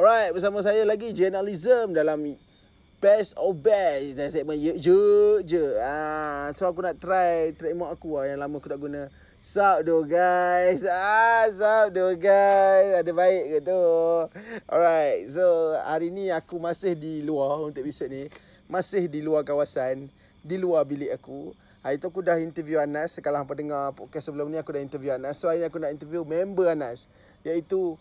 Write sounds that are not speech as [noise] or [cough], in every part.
Alright, bersama saya lagi Journalism dalam Best of Best. Dan segmen je je je ah, So aku nak try trademark aku lah yang lama aku tak guna. Sup do guys. Ah, Sup do guys. Ada baik ke tu? Alright, so hari ni aku masih di luar untuk episod ni. Masih di luar kawasan Di luar bilik aku. Hari tu aku dah interview Anas. Hampa dengar podcast sebelum ni aku dah interview Anas. So hari ni aku nak interview member Anas Iaitu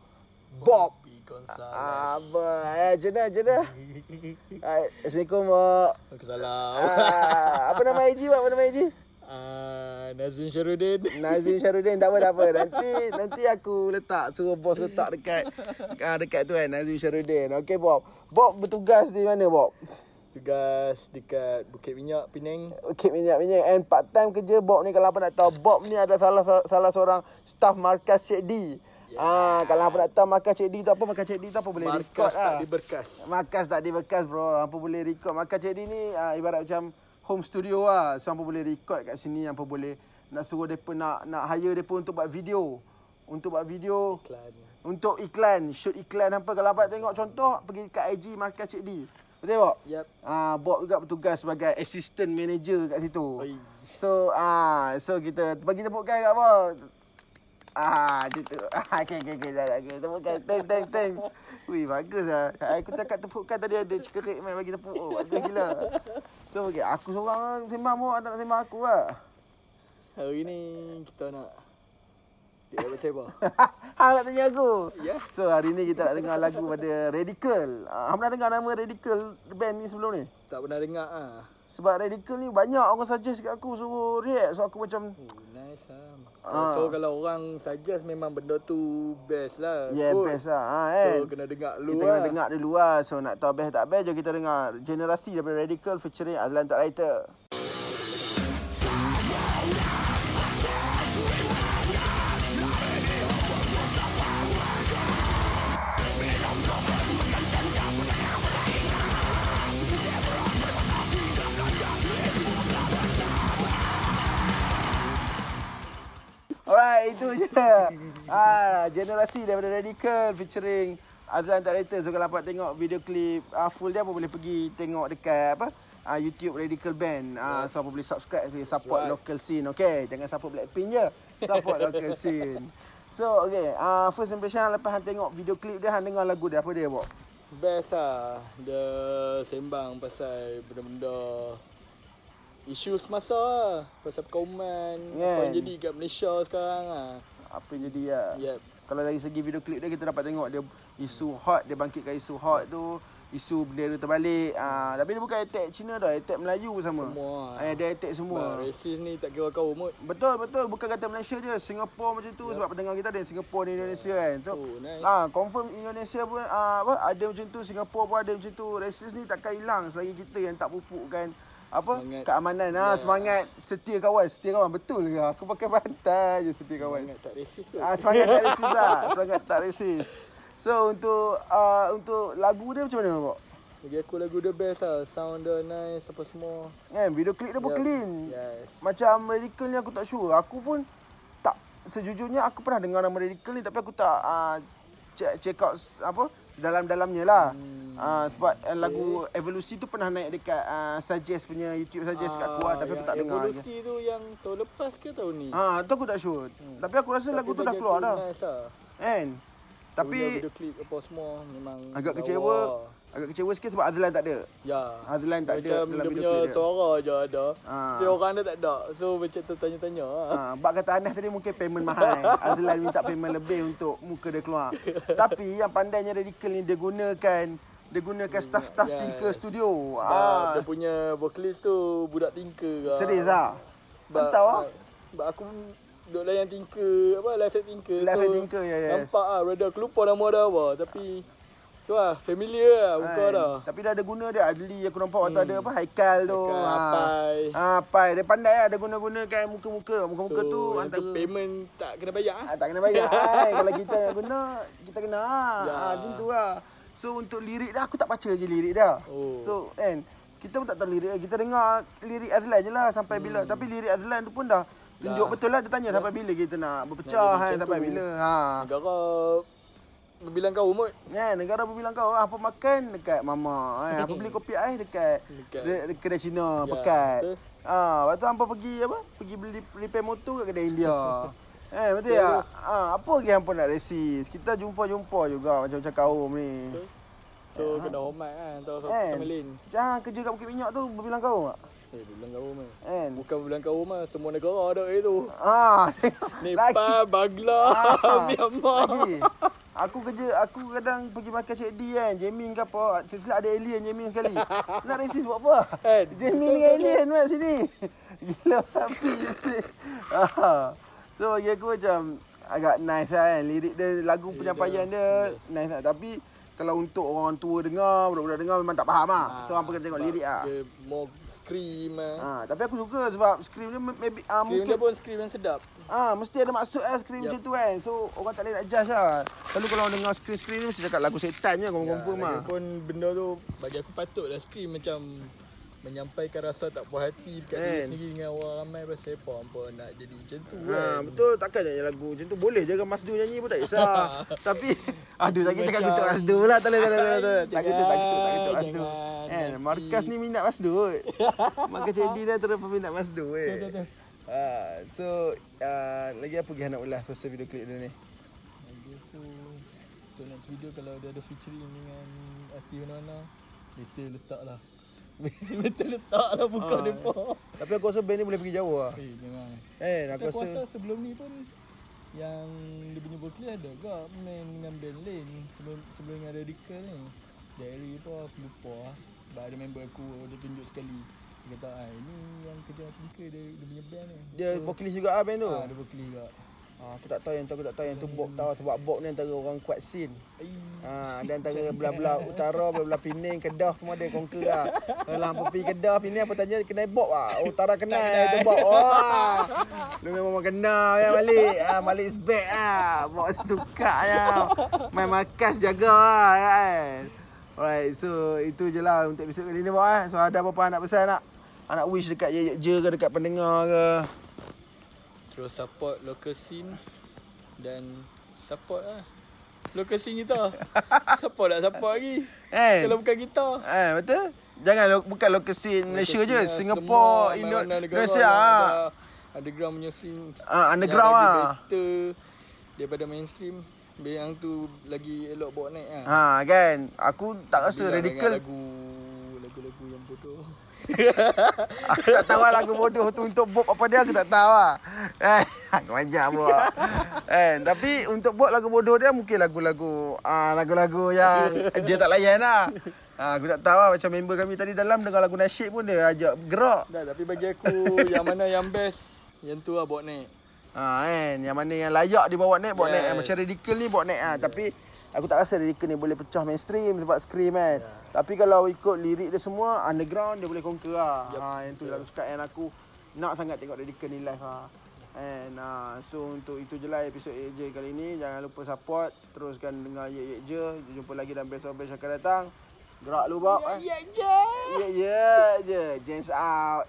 Bob apa? Eh, jenah. [laughs] Hai, Assalamualaikum. Waalaikumsalam. Ah, apa nama IG, Mak? Apa nama IG? Uh, Nazim Syarudin. [laughs] Nazim Syarudin. Tak apa, tak apa. Nanti nanti aku letak, suruh bos letak dekat ah, dekat tu kan, Nazim Syarudin. Okey, Bob. Bob bertugas di mana, Bob? Tugas dekat Bukit Minyak, Penang. Okey, minyak-minyak. And part time kerja Bob ni kalau apa nak tahu, Bob ni ada salah salah seorang staff markas Cik D. Ah, kalau apa nak tahu markas Cik D tu apa? Markas Cik D tu apa boleh record Markas tak ah. diberkas. Markas tak dibekas bro. Apa boleh record. Markas Cik D ni uh, ibarat macam home studio lah. So apa boleh record kat sini. Apa boleh nak suruh mereka nak nak hire mereka untuk buat video. Untuk buat video. Iklan. Untuk iklan. Shoot iklan apa. Kalau abang tengok contoh. Pergi kat IG Markas Cik D. Betul Bob? Yep. Ah, Bob juga bertugas sebagai assistant manager kat situ. Oi. So ah, so kita bagi tepuk kan kat Bob. Ah, macam tu. Ah, [laughs] okay, okay, okay. Dah, okay. Tepukkan. Thanks, thanks, thanks. Wih, bagus lah. Aku cakap tepukkan tadi ada cekerik main bagi tepuk. Oh, bagus gila. So, okay. Aku seorang lah sembang Bob. Tak nak sembang aku lah. Hari ni kita nak dia apa saya [laughs] Hang nak tanya aku. Ya. So, hari ni kita nak dengar lagu pada Radical. Ah, Hang pernah dengar nama Radical band ni sebelum ni? Tak pernah dengar ah. Sebab Radical ni banyak orang suggest kat aku suruh react. So, aku macam... Oh, nice ah. Ah. So kalau orang suggest memang benda tu best lah. Yeah, Kot. best lah. Ha, kan? So kena dengar dulu Kita lah. kena dengar dulu lah. So nak tahu best tak best, jom kita dengar Generasi daripada Radical featuring Azlan Tak Writer. Itu je. ah, generasi daripada Radical featuring Azlan Writer. So kalau dapat tengok video klip uh, full dia apa boleh pergi tengok dekat apa? Uh, YouTube Radical Band. Ah, so apa boleh subscribe sini support right. local scene. Okay, jangan support Blackpink je. Support local scene. So okay, uh, first impression lepas hang tengok video klip dia hang dengar lagu dia apa dia buat? Best lah. Dia sembang pasal benda-benda isu semasa lah. Pasal perkauman. Yeah. Apa yang jadi kat Malaysia sekarang lah. Apa yang jadi ya? Yep. Kalau dari segi video klip dia kita dapat tengok dia isu hot dia bangkitkan isu hot tu isu bendera terbalik ah tapi dia bukan attack Cina dah attack Melayu sama Semua. ah, dia attack Bah, semua Rasis ni tak kira kaum mut. betul betul bukan kata Malaysia je Singapura macam tu sebab pendengar kita ada Singapura dan Indonesia kan so Oh, nice. ah confirm Indonesia pun ah, apa ada macam tu Singapura pun ada macam tu rasis ni takkan hilang selagi kita yang tak pupukkan apa Semangat. keamanan ah semangat setia kawan setia kawan betul ke aku pakai bantai je setia kawan Ingat tak rasis kot. Ah, semangat tak resis [laughs] lah. Semangat tak resis. So untuk uh, untuk lagu dia macam mana Pak? Bagi aku lagu dia best lah. Sound dia nice apa semua. Kan video klip dia pun Yup. clean. Yes. Macam Radical ni aku tak sure. Aku pun tak sejujurnya aku pernah dengar nama Radical ni tapi aku tak uh, check check out apa dalam-dalamnya lah. Hmm. Uh, sebab uh, lagu Evolusi tu pernah naik dekat uh, Suggest punya YouTube Suggest kat aku lah tapi aku tak dengar lagi. Evolusi tu yang tahun lepas ke tahun ni? Ha, tu aku tak sure. Hmm. Tapi aku rasa lagu tu dah keluar dah. Nice lah. Kan? Tapi Tapi video klip apa semua memang agak kecewa. Agak kecewa sikit sebab Azlan tak ada. Ya. Azlan tak ada Macam dalam dia punya dia. suara je ada. Ah. Tapi orang dia tak ada. So macam tu tanya-tanya lah. Ha, bak kata Anas tadi mungkin payment mahal. [laughs] Azlan minta payment lebih untuk muka dia keluar. Tapi yang pandainya Radical ni dia gunakan dia gunakan staff-staff Yes. Tinker Studio. Ah. Ah, Dia punya vocalist tu budak tinker ke. serius ah. Ba- Mantap ah. Sebab aku duduk layan tinker, apa, live set tinker. Live set tinker, ya, yes. Nampak ah, rada aku lupa nama dia apa. Tapi Tu lah, familiar lah muka Kan? dah. Tapi dah ada guna dia Adli aku nampak waktu ada apa Haikal tu. Hmm. Haikal, Ha. Apai. Ha, Apai. Dia pandai lah ada guna-guna kan muka-muka. Muka-muka So, tu yang antara tu payment tak kena bayar ah. Ah, tak kena bayar ai. Kalau kita nak guna, kita kena. Ya. Ha, macam tu lah. So untuk lirik dah aku tak baca lagi lirik dah. Oh. So kan kita pun tak tahu lirik. Kita dengar lirik Azlan je lah sampai bila. Tapi lirik Azlan tu pun dah tunjuk Hmm. Betul lah dia tanya sampai bila kita nak berpecah Nak kan sampai bila. Ha. Negara bilang kau umut. Ya, negara apa bilang kau apa makan dekat mama. Eh, apa beli kopi ais dekat Dekat. de, de, kedai Cina Ya, pekat. betul. Ah, lepas tu hampa pergi apa? Pergi beli repair motor kat kedai India. [laughs] eh, betul tak? Ah, apa lagi hampa nak resist? Kita jumpa-jumpa juga macam-macam kaum ni. Betul. So kena hormat kan satu Eh. sama lain. Jangan kerja kat Bukit Minyak tu berbilang kaum tak? Eh, bilang kau. Kan? Bukan bilang kau mah, semua negara ada itu. Ah, tengok. [laughs] Nepal, Bangla, Ah, [laughs] Myanmar. Lagi. Aku kerja, aku kadang pergi makan Cik D kan. Jamming ke apa. Silap ada alien jamming sekali. Nak resist buat apa? Kan? Jamming dengan alien mat sini. [laughs] Gila sapi. [laughs] Ah. so bagi aku macam agak nice lah kan. Lirik dia, lagu penyampaian dia nice lah. Tapi kalau untuk orang tua dengar, budak-budak dengar memang tak faham lah. So hampa kena tengok lirik. Dia more scream ah. Ha, tapi aku suka sebab scream dia maybe ah, Scream mungkin dia pun scream yang sedap. Ah, mesti ada maksud lah screen Yup. macam tu kan. So orang tak boleh nak judge lah. Lalu kalau orang dengar screen-screen ni mesti cakap lagu setan je kau confirm lah. Lagipun benda tu bagi aku patut lah scream macam menyampaikan rasa tak puas hati dekat diri Kan. sendiri dengan orang ramai pasal apa hampa nak jadi macam tu Ha, kan. betul takkan nyanyi lagu macam tu boleh je kan Masdu nyanyi pun tak kisah. [laughs] Tapi aduh sakit cakap Macam- kutuk Masdu lah. Tak boleh tak boleh tak boleh. Tak kutuk tak kutuk tak kutuk Jangan, Masdu. jangan. Kan markas ni minat Masdu. kot. [laughs] Maka Cik D dah terus peminat Masdu Betul, eh. betul. Ha, so uh, lagi apa lagi nak ulas pasal video klip dia ni? Lagi aku Untuk next video kalau dia ada featuring dengan artis mana-mana Better letak lah Better letak lah bukan Ah. depa Tapi aku rasa band ni boleh pergi jauh lah. Eh memang Eh, aku Aku rasa rasa sebelum ni pun Yang dia punya vocalist ada ke main dengan band lain Sebelum sebelum dengan Radical ni. Diary apa aku lupa lah. Sebab ada member aku dia tunjuk sekali. Dia kata ah ini yang kerja Tinker dia, dia punya band ni. Dia vokalis juga ah band tu. Ah, ada vocalist juga Ah, aku tak tahu yang tu aku tak tahu yang tu Bob tahu sebab Bob ni antara orang kuat. Ai, Ha, ada antara belah-belah utara, belah-belah Pening, Kedah semua ada conquer lah. Kalau hampa pergi Kedah, Pening apa tanya kenal Bob ah. Oh, Utara kenal tu Bob. Wah. Lu memang kenal ya Malik. Ah, Malik is back ah. Bob tukar ya. Main makas jaga lah kan. Alright, so itu je lah untuk episod kali ni Bob eh. So ada apa-apa nak pesan nak? Anak wish dekat Je ke dekat pendengar ke? Terus support local scene Dan support lah. Local scene kita. [laughs] Support tak support lagi? Eh. Kalau bukan kita. Eh, betul? Jangan lo, bukan lokasi Malaysia je, Local scene lah, Singapore, Indo- Indonesia yang ah. ada Underground punya scene. Ah, underground yang lagi ah. better Daripada mainstream. Yang tu lagi elok bawa naik lah. Ha kan, aku tak rasa Bilang radikal. dengan Lagu Lagu-lagu yang bodoh [laughs] Aku tak tahu lah lagu bodoh tu untuk Bob apa dia aku tak tahu lah. Eh, [laughs] aku manjak Bob. Eh, tapi untuk Bob lagu bodoh dia mungkin lagu-lagu ah lagu-lagu yang dia tak layan lah. Ah, aku tak tahu lah macam member kami tadi dalam dengar lagu nasyid pun dia ajak gerak. Dah tapi bagi aku Yang mana yang best Yang tu lah bawa naik Ha kan, yang mana yang layak dibawa naik bawa naik. Yes. Macam radikal ni bawa naik ah. Tapi aku tak rasa radikal ni boleh pecah mainstream sebab scream kan. Tapi kalau ikut lirik dia semua underground dia boleh conquer lah. Yup. Ha yang tu yang aku cakap yang aku nak sangat tengok radikal ni live ha. And uh, so untuk itu je lah episod Ye Je kali ni. Jangan lupa support. Teruskan dengar Ye Ye Je. Jumpa lagi dalam Best of Best akan datang. Gerak lu Bob. eh. Ya je Ye Ye Je. James out.